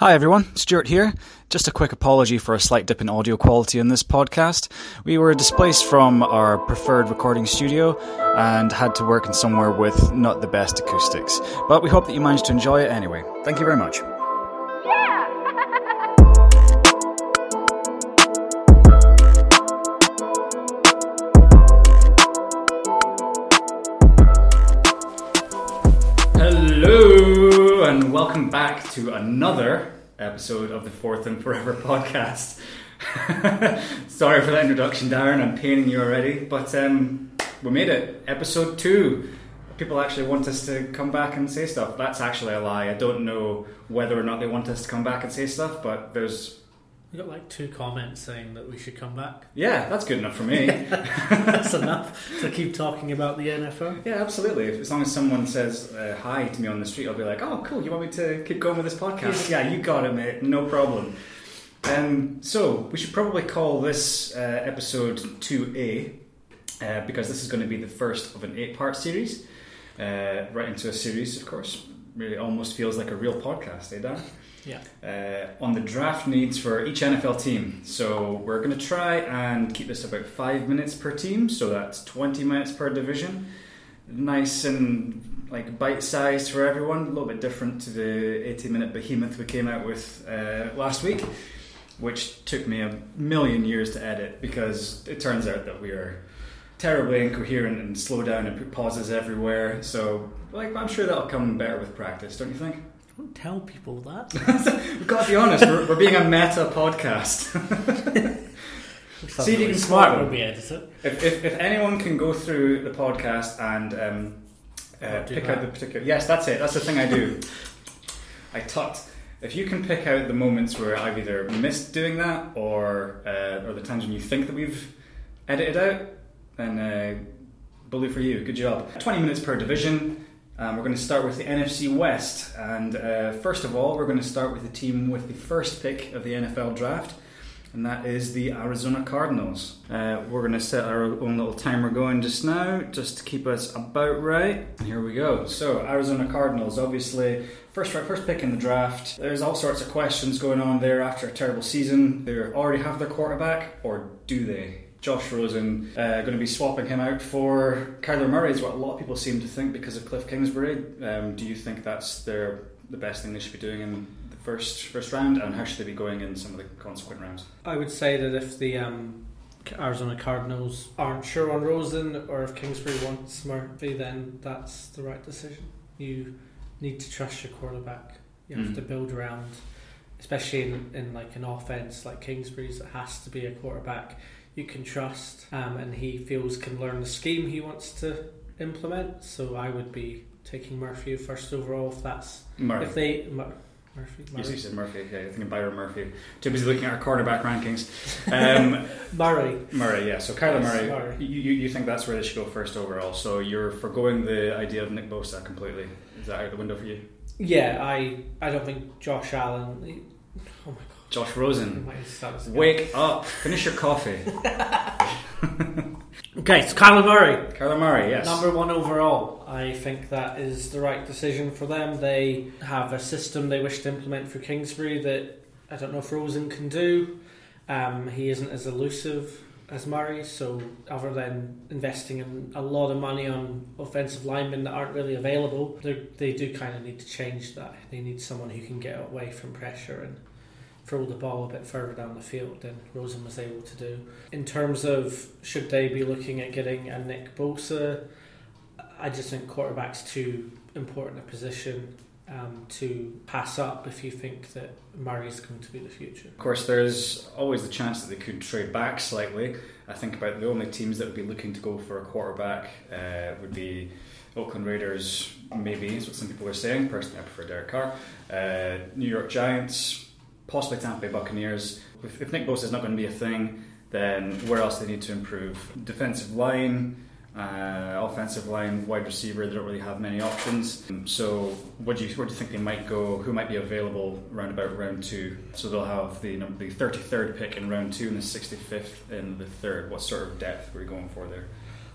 Hi everyone, Stuart here. Just a quick apology for a slight dip in audio quality in this podcast. We were displaced from our preferred recording studio and had to work in somewhere with not the best acoustics. But we hope that you managed to enjoy it anyway. Thank you very much. Welcome back to another episode of the Fourth and Forever podcast. Sorry for that introduction, Darren. I'm paining you already, but um, we made it. Episode two. People actually want us to come back and say stuff. That's actually a lie. I don't know whether or not they want us to come back and say stuff, but there's We got like two comments saying that we should come back. yeah, that's good enough for me. That's enough to keep talking about the NFL. Yeah, absolutely. As long as someone says uh, hi to me on the street, I'll be like, "Oh, cool. You want me to keep going with this podcast? yeah, you got it, mate. No problem." Um, so we should probably call this uh, episode two A uh, because this is going to be the first of an eight-part series. Uh, right into a series, of course. Really, almost feels like a real podcast, eh, Dan? Yeah. uh, on the draft needs for each NFL team. So we're going to try and keep this about five minutes per team, so that's 20 minutes per division. Nice and like bite sized for everyone, a little bit different to the 80 minute behemoth we came out with uh, last week, which took me a million years to edit because it turns out that we are terribly incoherent and slow down and put pauses everywhere. So like I'm sure that'll come better with practice, don't you think? Don't tell people that. We've got to be honest, we're, we're being a meta podcast. See if you can smart spot when them. we edit it. if, if, if anyone can go through the podcast and um, uh, pick that. out the particular. Yes, that's it. That's the thing I do. I tut. If you can pick out the moments where I've either missed doing that or uh, or the times when you think that we've edited out, then uh, bully for you. Good job. 20 minutes per division. Um, we're going to start with the NFC West. And uh, first of all, we're going to start with the team with the first pick of the NFL draft. And that is the Arizona Cardinals. Uh, we're going to set our own little timer going just now, just to keep us about right. And here we go. So, Arizona Cardinals, obviously, first first pick in the draft. There's all sorts of questions going on there after a terrible season. They already have their quarterback, or do they? Josh Rosen uh, going to be swapping him out for Kyler Murray is what a lot of people seem to think because of Cliff Kingsbury. Um, do you think that's their the best thing they should be doing in the first first round, and how should they be going in some of the consequent rounds? I would say that if the um, Arizona Cardinals aren't sure on Rosen or if Kingsbury wants Murphy, then that's the right decision. You need to trust your quarterback. You have Mhm. to build around, especially in, in like an offense like Kingsbury's, it has to be a quarterback you can trust um, and he feels can learn the scheme he wants to implement. So I would be taking Murphy first overall if that's Murray. if they Mur- Murphy Yes, Murray, you said Murphy. Yeah, I think Byron Murphy. Too busy looking at our quarterback rankings. Um, Murray. Murray, yeah. So Kyler Yes, Murray, Murray. You, you you think that's where they should go first overall? So you're foregoing the idea of Nick Bosa completely. Is that out the window for you? Yeah, I I don't think Josh Allen. oh my god, Josh Rosen, might start this again. wake up! Finish your coffee. Okay, so Kyler Murray, Kyler Murray, yes. number one overall. I think that is the right decision for them. They have a system they wish to implement for Kingsbury that I don't know if Rosen can do. Um, he isn't as elusive as Murray, so other than investing in a lot of money on offensive linemen that aren't really available, they they do kind of need to change that. They need someone who can get away from pressure and throw the ball a bit further down the field than Rosen was able to do. In terms of should they be looking at getting a Nick Bosa, I just think quarterback's too important a position um, to pass up if you think that Murray's going to be the future. Of course, there's always the chance that they could trade back slightly. I think about the only teams that would be looking to go for a quarterback uh, would be Oakland Raiders, maybe, is what some people are saying. Personally, I prefer Derek Carr. Uh, New York Giants, possibly Tampa Bay Buccaneers. If, if Nick Bosa is not going to be a thing, then where else they need to improve? Defensive line, uh, offensive line, wide receiver. They don't really have many options. So, what do you where do you think they might go? Who might be available around about round two? So they'll have the the thirty third pick in round two and the sixty fifth in the third. What sort of depth are we going for there?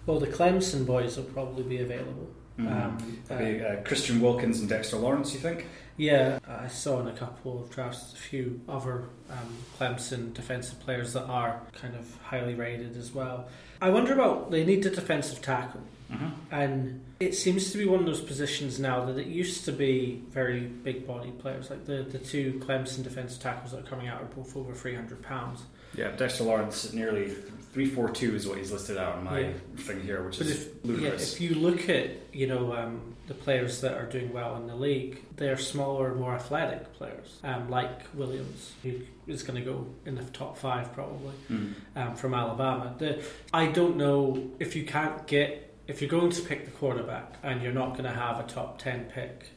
Well, the Clemson boys will probably be available. Mhm. Um, uh, uh, Christian Wilkins and Dexter Lawrence. You think? Yeah, I saw in a couple of drafts a few other um, Clemson defensive players that are kind of highly rated as well. I wonder about they need a defensive tackle. Mhm. And it seems to be one of those positions now that it used to be very big body players. Like the, the two Clemson defensive tackles that are coming out are both over 300 pounds. Yeah, Dexter Lawrence nearly three four two is what he's listed out on my Yeah. thing here, which But is if, yeah, ludicrous. if you look at you know um, the players that are doing well in the league, they're smaller, more athletic players, um, like Williams, who is going to go in the top five probably. Mm. um, from Alabama. The, I don't know if you can't get if you're going to pick the quarterback and you're not going to have a top ten pick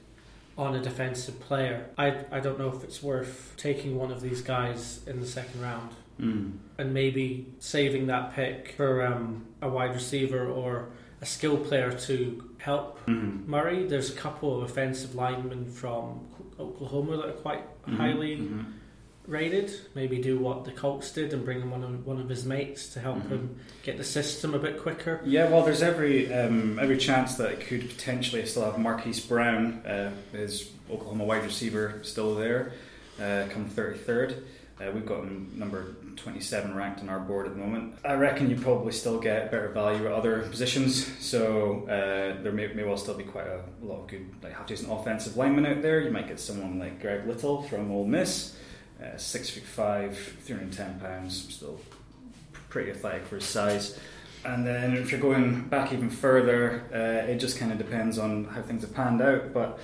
on a defensive player. I I don't know if it's worth taking one of these guys in the second round Mm. and maybe saving that pick for um, a wide receiver or a skill player to help Mhm. Murray. There's a couple of offensive linemen from Oklahoma that are quite Mhm. highly Mhm. rated. Maybe do what the Colts did and bring in one of one of his mates to help Mhm. him get the system a bit quicker. Yeah, well, there's every um, every chance that it could potentially still have Marquise Brown, uh, his Oklahoma wide receiver, still there, uh, come 33rd. Uh, we've got him number 27 ranked on our board at the moment. I reckon you probably still get better value at other positions, so uh, there may, may well still be quite a, lot of good, like half decent offensive linemen out there. You might get someone like Greg Little from Ole Miss, uh, six foot five, 310 pounds, still pretty athletic for his size. And then if you're going back even further, uh, it just kind of depends on how things have panned out. But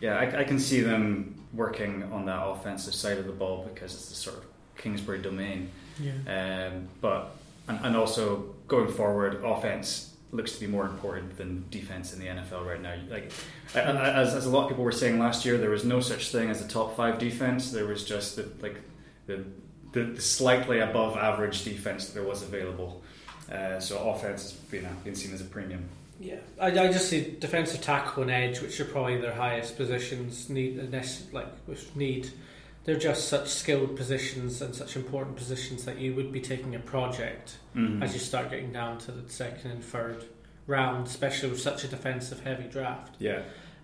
yeah, I, I can see them working on that offensive side of the ball because it's the sort of Kingsbury domain. Yeah. Um, but and, and also going forward, offense looks to be more important than defense in the NFL right now. Like I- I- as, as a lot of people were saying last year, there was no such thing as a top five defense. There was just the, like the, the, the slightly above average defense that there was available. Uh, so offense has been, uh, been seen as a premium. Yeah, I, I just see defensive tackle and edge, which are probably their highest positions. Need like which need. They're just such skilled positions and such important positions that you would be taking a project Mhm. as you start getting down to the second and third round, especially with such a defensive heavy draft. Yeah.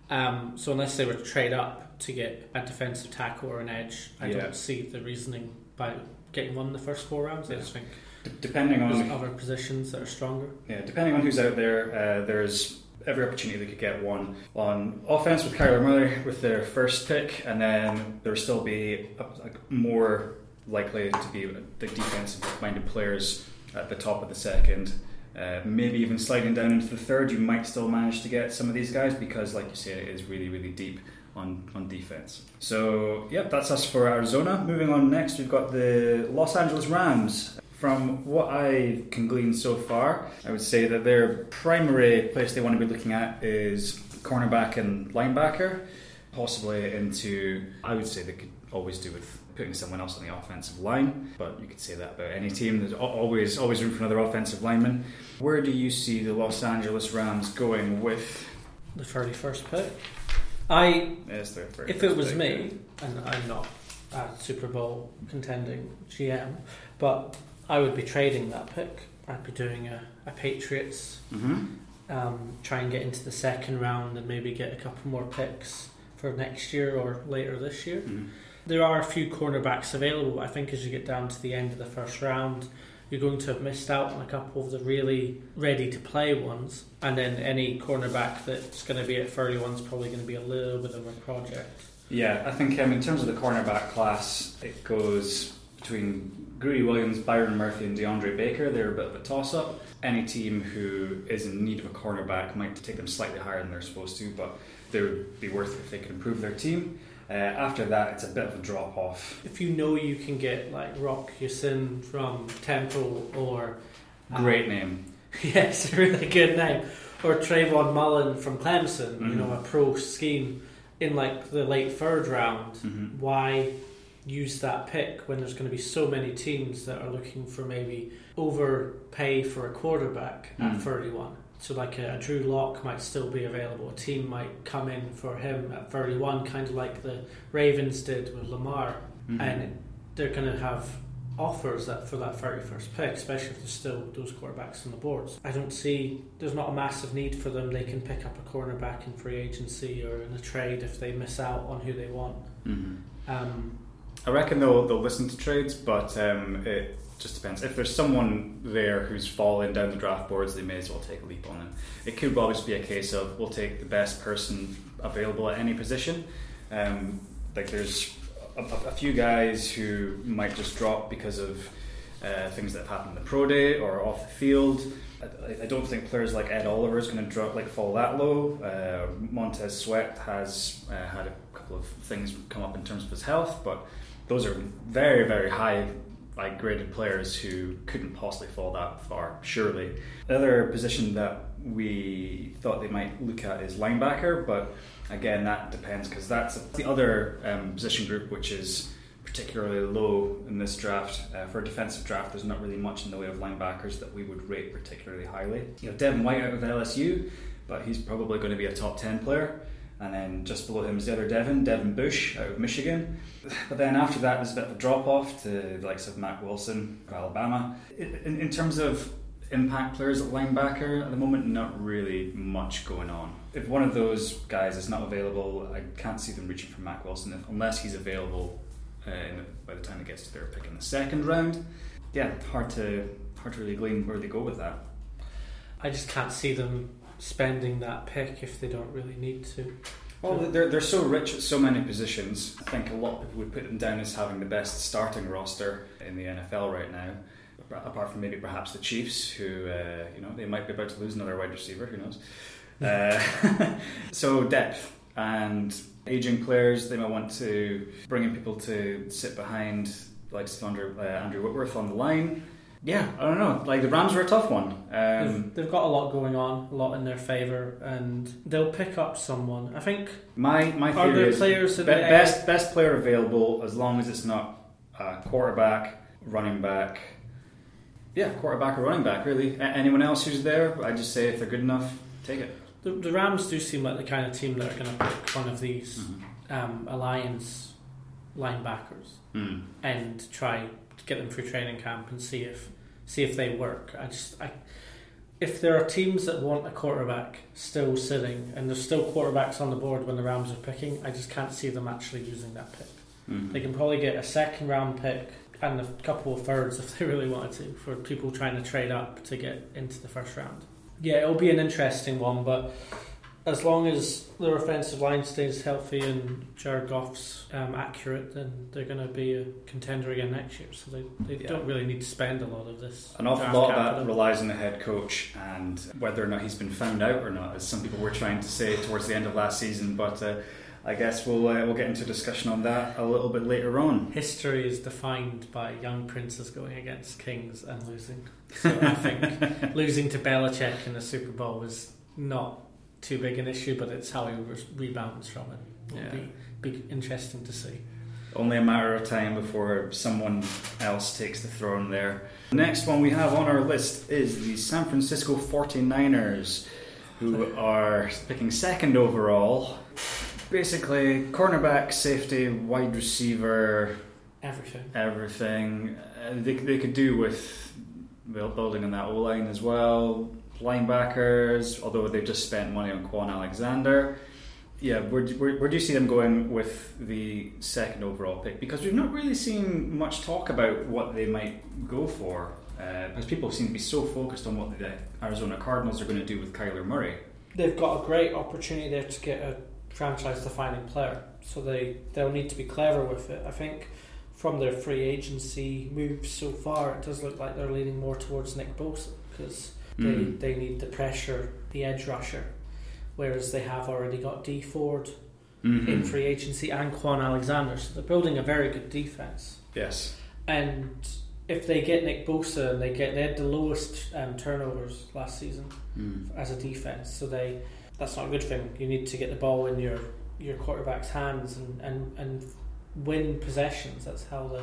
Um, so unless they were to trade up to get a defensive tackle or an edge, I Yeah. don't see the reasoning by getting one in the first four rounds. I just think D- depending on other positions that are stronger. Yeah, depending on who's out there, uh, there's every opportunity they could get one on offense with Kyler Murray with their first pick, and then there will still be more likely to be the defensive-minded players at the top of the second. Uh, maybe even sliding down into the third, you might still manage to get some of these guys because, like you say, it is really, really deep on, on defense. So, yep, that's us for Arizona. Moving on next, we've got the Los Angeles Rams. From what I can glean so far, I would say that their primary place they want to be looking at is cornerback and linebacker, possibly into, I would say they could always do with putting someone else on the offensive line, but you could say that about any team. There's always always room for another offensive lineman. Where do you see the Los Angeles Rams going with? The thirty first pick. I very if it was pick? me, and I'm not a Super Bowl contending GM, but I would be trading that pick. I'd be doing a, a Patriots, Mhm. um, try and get into the second round and maybe get a couple more picks for next year or later this year. Mhm. There are a few cornerbacks available, but I think as you get down to the end of the first round, you're going to have missed out on a couple of the really ready to play ones. And then any cornerback that's going to be at 31 is probably going to be a little bit of a project. Yeah, I think um, in terms of the cornerback class, it goes between Greedy Williams, Byron Murphy, and DeAndre Baker. They're a bit of a toss up. Any team who is in need of a cornerback might take them slightly higher than they're supposed to, but they would be worth it if they could improve their team. Uh, after that, it's a bit of a drop off. If you know you can get like Rock Ya-Sin from Temple or. um, Great name. Yes, a really good name. Or Trayvon Mullen from Clemson, you Mhm. know, a pro scheme in like the late third round. Mhm. Why use that pick when there's going to be so many teams that are looking for maybe overpay for a quarterback at Mhm. 31? So, like a, a Drew Lock might still be available. A team might come in for him at 31, kind of like the Ravens did with Lamar Mhm. and they're going to have offers that for that 31st pick, especially if there's still those quarterbacks on the boards. I don't see there's not a massive need for them. They can pick up a cornerback in free agency or in a trade if they miss out on who they want. Mm-hmm. Um, I reckon they'll they'll listen to trades, but um, it just depends. If there's someone there who's fallen down the draft boards, they may as well take a leap on them. It could always be a case of we'll take the best person available at any position. Um, like there's a, a, few guys who might just drop because of uh, things that have happened in the pro day or off the field. I, don't think players like Ed Oliver is going to drop like fall that low. Uh, Montez Sweat has uh, had a couple of things come up in terms of his health, but those are very very high like graded players who couldn't possibly fall that far, surely. The other position that we thought they might look at is linebacker, but again, that depends because that's the other um, position group which is particularly low in this draft. Uh, for a defensive draft, there's not really much in the way of linebackers that we would rate particularly highly. You have Devin White out of LSU, but he's probably going to be a top 10 player. And then just below him is the other Devin, Devin Bush out of Michigan. But then after that, there's a bit of a drop off to the likes of Mack Wilson of Alabama. In, in terms of impact players at linebacker, at the moment, not really much going on. If one of those guys is not available, I can't see them reaching for Mack Wilson if, unless he's available uh, by the time it gets to their pick in the second round. Yeah, hard to hard to really glean where they go with that. I just can't see them spending that pick if they don't really need to. Well, they're, they're so rich at so many positions. I think a lot of people would put them down as having the best starting roster in the NFL right now. Apart from maybe perhaps the Chiefs, who uh, you know they might be about to lose another wide receiver. Who knows? uh, so depth and aging players. They might want to bring in people to sit behind, like Andrew, uh, Andrew Whitworth on the line yeah, I don't know. Like the Rams were a tough one. Um, they've, they've, got a lot going on, a lot in their favour, and they'll pick up someone. I think. My my theory are there is players be, best best player available as long as it's not a quarterback, running back. Yeah, quarterback or running back. Really, a- anyone else who's there, I just say if they're good enough, take it. The, the Rams do seem like the kind of team that are going to pick one of these mm-hmm. um, alliance linebackers mm. and try get them through training camp and see if see if they work. I just I, if there are teams that want a quarterback still sitting and there's still quarterbacks on the board when the Rams are picking, I just can't see them actually using that pick. Mm-hmm. They can probably get a second round pick and a couple of thirds if they really wanted to for people trying to trade up to get into the first round. Yeah, it'll be an interesting one, but as long as their offensive line stays healthy and Jared Goff's um, accurate, then they're going to be a contender again next year. So they, they yeah. don't really need to spend a lot of this. An awful lot of that relies on the head coach and whether or not he's been found out or not, as some people were trying to say towards the end of last season. But uh, I guess we'll uh, we'll get into discussion on that a little bit later on. History is defined by young princes going against kings and losing. So I think losing to Belichick in the Super Bowl was not too big an issue, but it's how he re- rebounds from it. It'll yeah. be, be interesting to see. Only a matter of time before someone else takes the throne there. The next one we have on our list is the San Francisco 49ers, who are picking second overall. Basically, cornerback, safety, wide receiver, everything. Everything. Uh, they, they could do with building on that O line as well linebackers, although they've just spent money on Kwon Alexander. Yeah, where, where, where, do you see them going with the second overall pick? Because we've not really seen much talk about what they might go for, uh, because people seem to be so focused on what the Arizona Cardinals are going to do with Kyler Murray. They've got a great opportunity there to get a franchise-defining player, so they they'll need to be clever with it. I think from their free agency moves so far, it does look like they're leaning more towards Nick Bosa because mm. they need the pressure, the edge rusher, whereas they have already got Dee Ford mm-hmm. in free agency and Kwon Alexander. So they're building a very good defense. Yes. And if they get Nick Bosa and they get they had the lowest um, turnovers last season mm. as a defense, so they that's not a good thing. You need to get the ball in your your quarterback's hands and, and, and win possessions. That's how the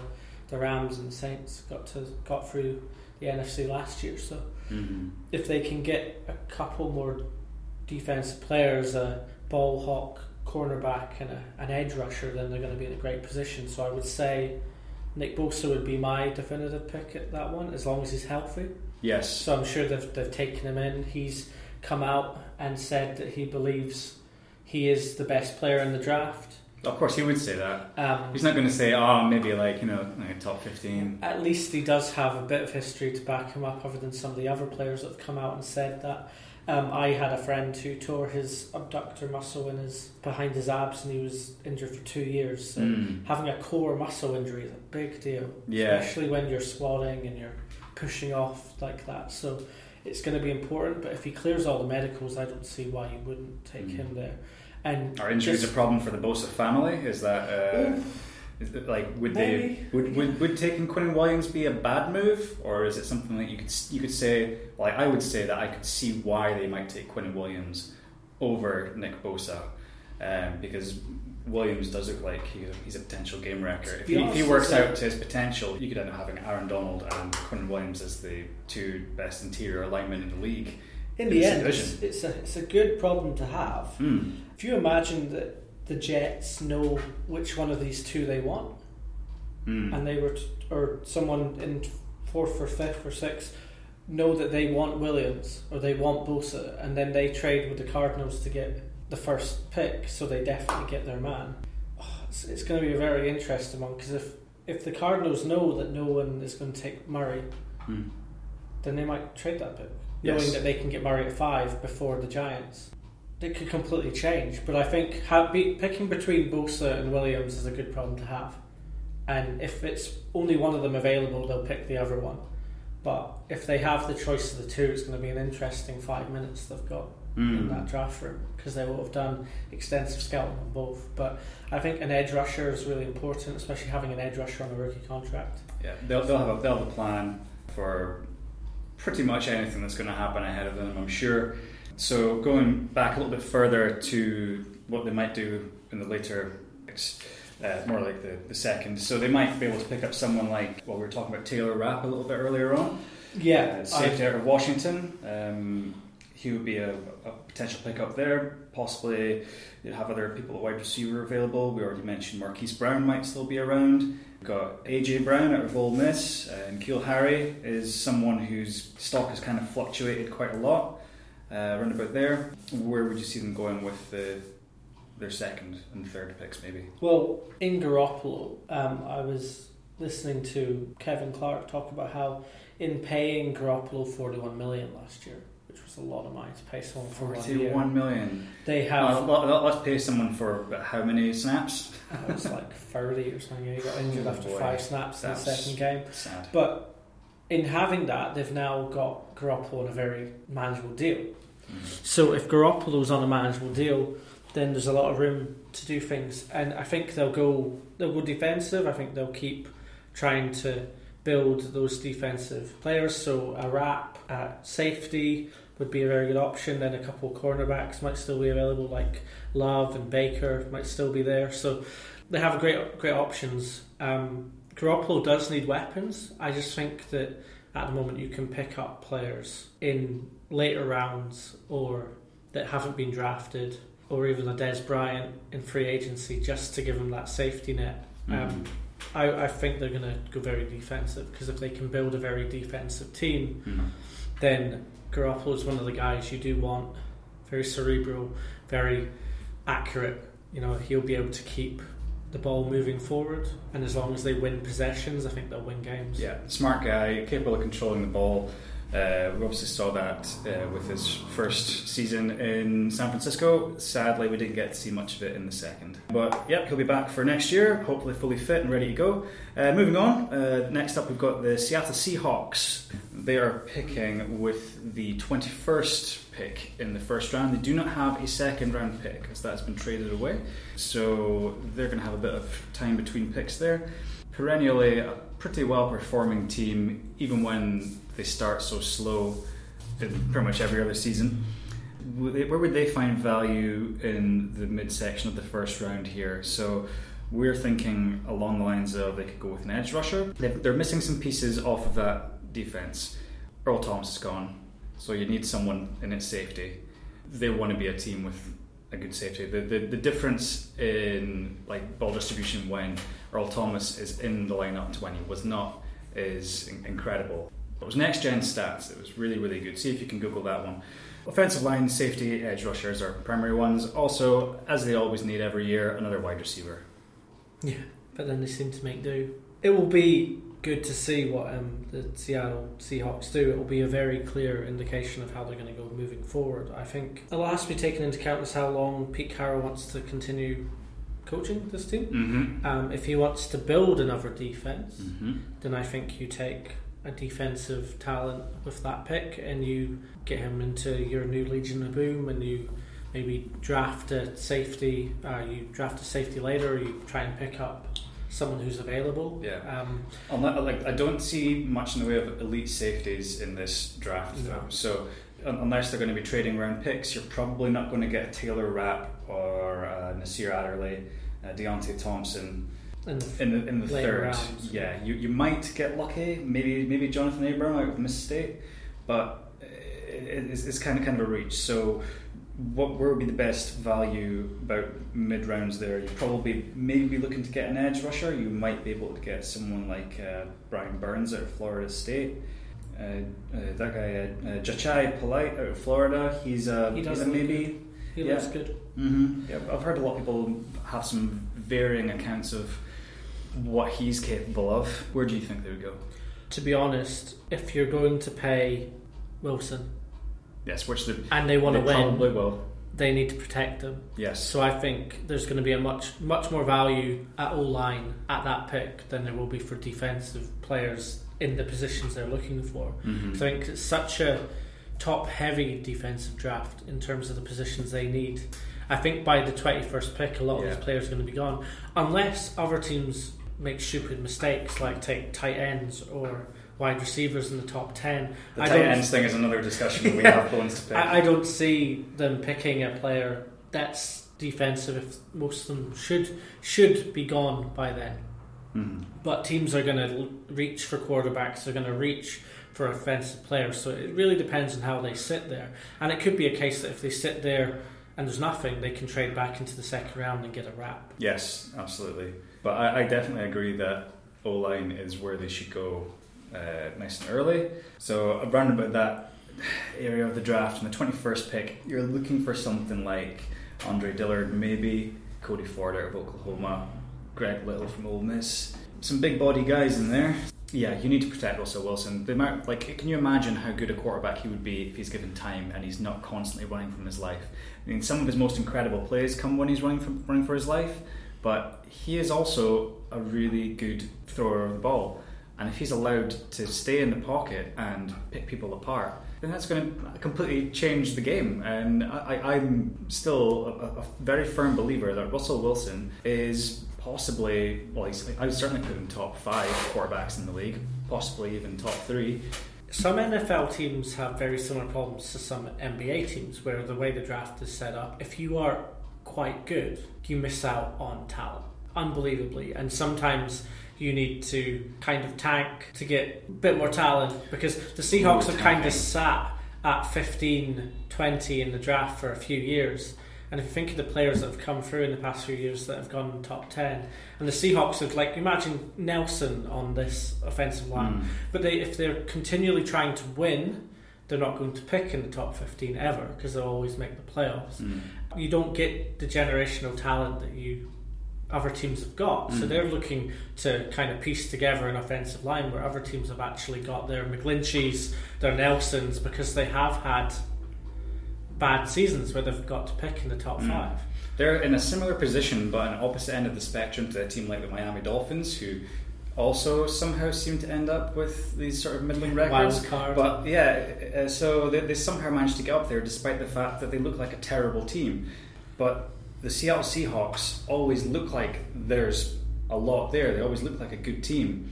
the Rams and the Saints got to got through the NFC last year. So mm-hmm. if they can get a couple more defensive players, a ball hawk cornerback and a, an edge rusher, then they're going to be in a great position. So I would say Nick Bosa would be my definitive pick at that one, as long as he's healthy. Yes. So I'm sure they've, they've taken him in. He's come out and said that he believes he is the best player in the draft. Of course, he would say that. Um, He's not going to say, "Oh, maybe like you know, like top 15. At least he does have a bit of history to back him up, other than some of the other players that have come out and said that. Um, I had a friend who tore his abductor muscle in his behind his abs, and he was injured for two years. So Mm. having a core muscle injury is a big deal, Yeah. especially when you're squatting and you're pushing off like that. So it's going to be important. But if he clears all the medicals, I don't see why you wouldn't take Mm. him there. And Are injuries this- a problem for the Bosa family? Is that uh, is it like would Maybe. they would, would would taking Quinn Williams be a bad move, or is it something that you could you could say? Like I would say that I could see why they might take Quinn Williams over Nick Bosa, um, because Williams does look like he, he's a potential game wrecker. If he, if he works out to his potential, you could end up having Aaron Donald and Quinn Williams as the two best interior linemen in the league. in in the end, it's, it's a it's a good problem to have. Hmm. If you imagine that the Jets know which one of these two they want, Hmm. and they were, t- or someone in fourth or fifth or sixth know that they want Williams or they want Bosa, and then they trade with the Cardinals to get the first pick, so they definitely get their man. Oh, it's, it's going to be a very interesting one because if if the Cardinals know that no one is going to take Murray, Hmm. then they might trade that pick, Yes. knowing that they can get Murray at five before the Giants. It could completely change, but I think ha- be, picking between Bosa and Williams is a good problem to have. And if it's only one of them available, they'll pick the other one. But if they have the choice of the two, it's going to be an interesting five minutes they've got in Hmm. that draft room because they will have done extensive scouting on both. But I think an edge rusher is really important, especially having an edge rusher on a rookie contract. Yeah, they'll, they'll have a they'll have a plan for pretty much anything that's going to happen ahead of them. I'm sure. So going back a little bit further to what they might do in the later uh, more like the, the second. So they might be able to pick up someone like well, we were talking about Taylor Rapp a little bit earlier on. Yeah, Uh, safety out of Washington. Um, he would be a, a potential pickup there. Possibly you'd have other people at wide receiver available. We already mentioned Marquise Brown might still be around. We've got AJ Brown out of Ole Miss, uh, and Keel Harry is someone whose stock has kind of fluctuated quite a lot. Uh, around about there, where would you see them going with the, their second and third picks, maybe? Well, in Garoppolo, um, I was listening to Kevin Clark talk about how in paying Garoppolo 41 million last year, which was a lot of money to pay someone for one year, Forty-one million. they Uh, have let- let- let's pay someone for how many snaps? it was like 30 or something. He got injured Oh, after boy. five snaps in the second game. Sad. But in having that, they've now got Garoppolo on a very manageable deal. Mhm. So if Garoppolo's on a manageable deal, then there's a lot of room to do things, and I think they'll go they'll go defensive. I think they'll keep trying to build those defensive players. So a Rapp at safety would be a very good option. Then a couple cornerbacks might still be available, like Love and Baker might still be there. So they have great great options. Um, Garoppolo does need weapons. I just think that at the moment you can pick up players in later rounds or that haven't been drafted or even a Dez Bryant in free agency just to give them that safety net. Um, I, I think they're going to go very defensive because if they can build a very defensive team, Mhm. then Garoppolo is one of the guys you do want. Very cerebral, very accurate. You know, he'll be able to keep the ball moving forward, and as long as they win possessions, I think they'll win games. Yeah, smart guy, capable of controlling the ball. Uh, we obviously saw that uh, with his first season in San Francisco. Sadly, we didn't get to see much of it in the second. But yep, he'll be back for next year, hopefully fully fit and ready to go. Uh, moving on, uh, next up we've got the Seattle Seahawks. They are picking with the 21st pick in the first round. They do not have a second round pick as that's been traded away. So they're going to have a bit of time between picks there. Perennially a pretty well performing team, even when they start so slow pretty much every other season. Where would they find value in the midsection of the first round here? So we're thinking along the lines of they could go with an edge rusher. They're missing some pieces off of that defense. Earl Thomas is gone, so you need someone in its safety. They want to be a team with a good safety. The, the, the difference in like ball distribution when Earl Thomas is in the lineup to when he was not is in- It was next gen stats. It was really, really good. See if you can Google that one. Offensive line, safety, edge rushers are primary ones. Also, as they always need every year, another wide receiver. Yeah, but then they seem to make do. It will be good to see what um, the Seattle Seahawks do. It will be a very clear indication of how they're going to go moving forward. I think a lot has to be taken into account is how long Pete Carroll wants to continue coaching this team. Mm-hmm. Um, if he wants to build another defense, Mm-hmm. then I think you take a defensive talent with that pick and you get him into your new Legion of Boom and you maybe draft a safety, uh, you draft a safety later or you try and pick up someone who's available. Yeah. Um, Unless, like I don't see much in the way of elite safeties in this draft, No. though. So unless they're going to be trading around picks, you're probably not going to get a Taylor Rapp or uh, Nasir Adderley, uh, Deionte Thompson and the, in the in the third. rounds. Yeah, you, you might get lucky. Maybe maybe Jonathan Abram out of Miss State, but it, it's, it's kind of kind of a reach. So. What where would be the best value about mid rounds there? You probably maybe be looking to get an edge rusher. You might be able to get someone like uh, Brian Burns out of Florida State. Uh, uh, that guy, uh, uh, Jachai Polite out of Florida. He's a He he's does a look maybe. he Yeah. looks good. Mm-hmm. Yeah, I've heard a lot of people have some varying accounts of what he's capable of. Where do you think they would go? To be honest, if you're going to pay Wilson Yes, which they, and they want to win, probably will. they need to protect them. Yes. So I think there's going to be a much much more value at O line at that pick than there will be for defensive players in the positions they're looking for. Mhm. So I think it's such a top heavy defensive draft in terms of the positions they need. I think by the 21st pick, a lot of Yeah. those players are going to be gone, unless other teams make stupid mistakes like take tight ends or wide receivers in the top 10. The I tight ends thing is another discussion we Yeah. have bones to pick. I, I don't see them picking a player that's defensive if most of them should should be gone by then. Mhm. But teams are going to reach for quarterbacks. They're going to reach for offensive players. So it really depends on how they sit there. And it could be a case that if they sit there and there's nothing, they can trade back into the second round and get a Rapp. Yes, absolutely. But I, I definitely agree that O line is where they should go uh, nice and early. So around about that area of the draft, in the twenty first pick, you're looking for something like Andre Dillard, maybe Cody Ford out of Oklahoma, Greg Little from Ole Miss, some big body guys in there. Yeah, you need to protect Russell Wilson. The amount, like, can you imagine how good a quarterback he would be if he's given time and he's not constantly running from his life? I mean, some of his most incredible plays come when he's running from, running for his life, but he is also a really good thrower of the ball. And if he's allowed to stay in the pocket and pick people apart, then that's going to completely change the game. And I, I'm still a, a very firm believer that Russell Wilson is possibly, well, he's, I would certainly put him top five quarterbacks in the league, possibly even top three. Some NFL teams have very similar problems to some NBA teams where the way the draft is set up, if you are quite good, you miss out on talent unbelievably. And sometimes you need to kind of tank to get a bit more talent because the Seahawks have kind of sat at 15, 20 in the draft for a few years. And if you think of the players that have come through in the past few years that have gone top 10, and the Seahawks have, like, imagine Nelson on this offensive line. Mm. But they, if they're continually trying to win, they're not going to pick in the top 15 ever because they'll always make the playoffs. Mm. You don't get the generational talent that you other teams have got. So Mm. they're looking to kind of piece together an offensive line where other teams have actually got their McGlincheys, their Nelsons, because they have had bad seasons where they've got to pick in the top Mm. five. They're in a similar position, but on the opposite end of the spectrum to a team like the Miami Dolphins, who also somehow seem to end up with these sort of middling records. Card. But yeah, uh, so they, they somehow managed to get up there despite the fact that they look like a terrible team. But the Seattle Seahawks always look like there's a lot there. They always look like a good team.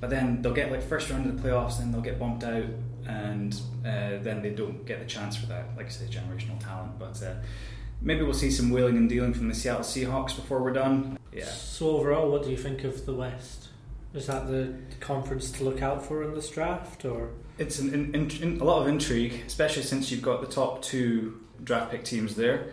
But then they'll get like first round of the playoffs, then they'll get bumped out, and uh, then they don't get the chance for that, like I say, generational talent. But uh, maybe we'll see some wheeling and dealing from the Seattle Seahawks before we're done. Yeah. So overall, what do you think of the West? Is that the conference to look out for in this draft, or It's an, in, in- a lot of intrigue, especially since you've got the top two draft pick teams there,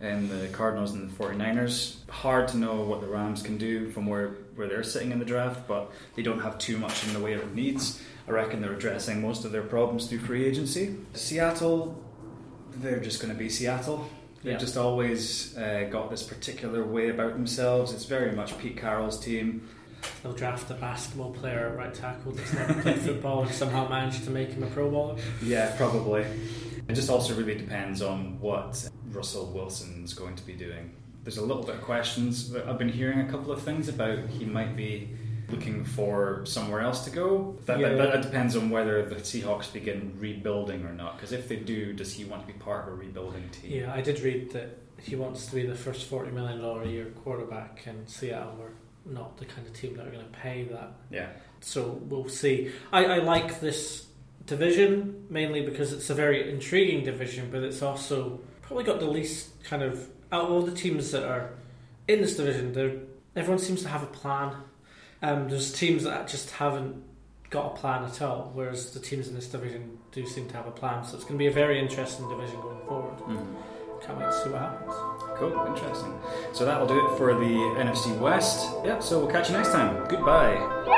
and the Cardinals and the 49ers. Hard to know what the Rams can do from where where they're sitting in the draft, but they don't have too much in the way of needs. I reckon they're addressing most of their problems through free agency. Seattle, they're just going to be Seattle. They've Yeah. just always uh, got this particular way about themselves. It's very much Pete Carroll's team. They'll draft a basketball player at right tackle that's never played football and somehow manage to make him a pro bowler. Yeah, probably. It just also really depends on what Russell Wilson's going to be doing. There's a little bit of questions. I've been hearing a couple of things about he might be looking for somewhere else to go. That, Yeah. that, that depends on whether the Seahawks begin rebuilding or not. Because if they do, does he want to be part of a rebuilding team? Yeah, I did read that he wants to be the first $40 million a year quarterback, and Seattle were not the kind of team that are going to pay that. Yeah. So we'll see. I, I like this division mainly because it's a very intriguing division, but it's also probably got the least kind of out of all the teams that are in this division. Everyone seems to have a plan. Um, there's teams that just haven't got a plan at all, whereas the teams in this division do seem to have a plan. So it's going to be a very interesting division going forward. Mhm. Can't wait to see what happens. Cool, interesting. So that'll do it for the NFC West. Yep, so we'll catch you next time. Goodbye. Yeah!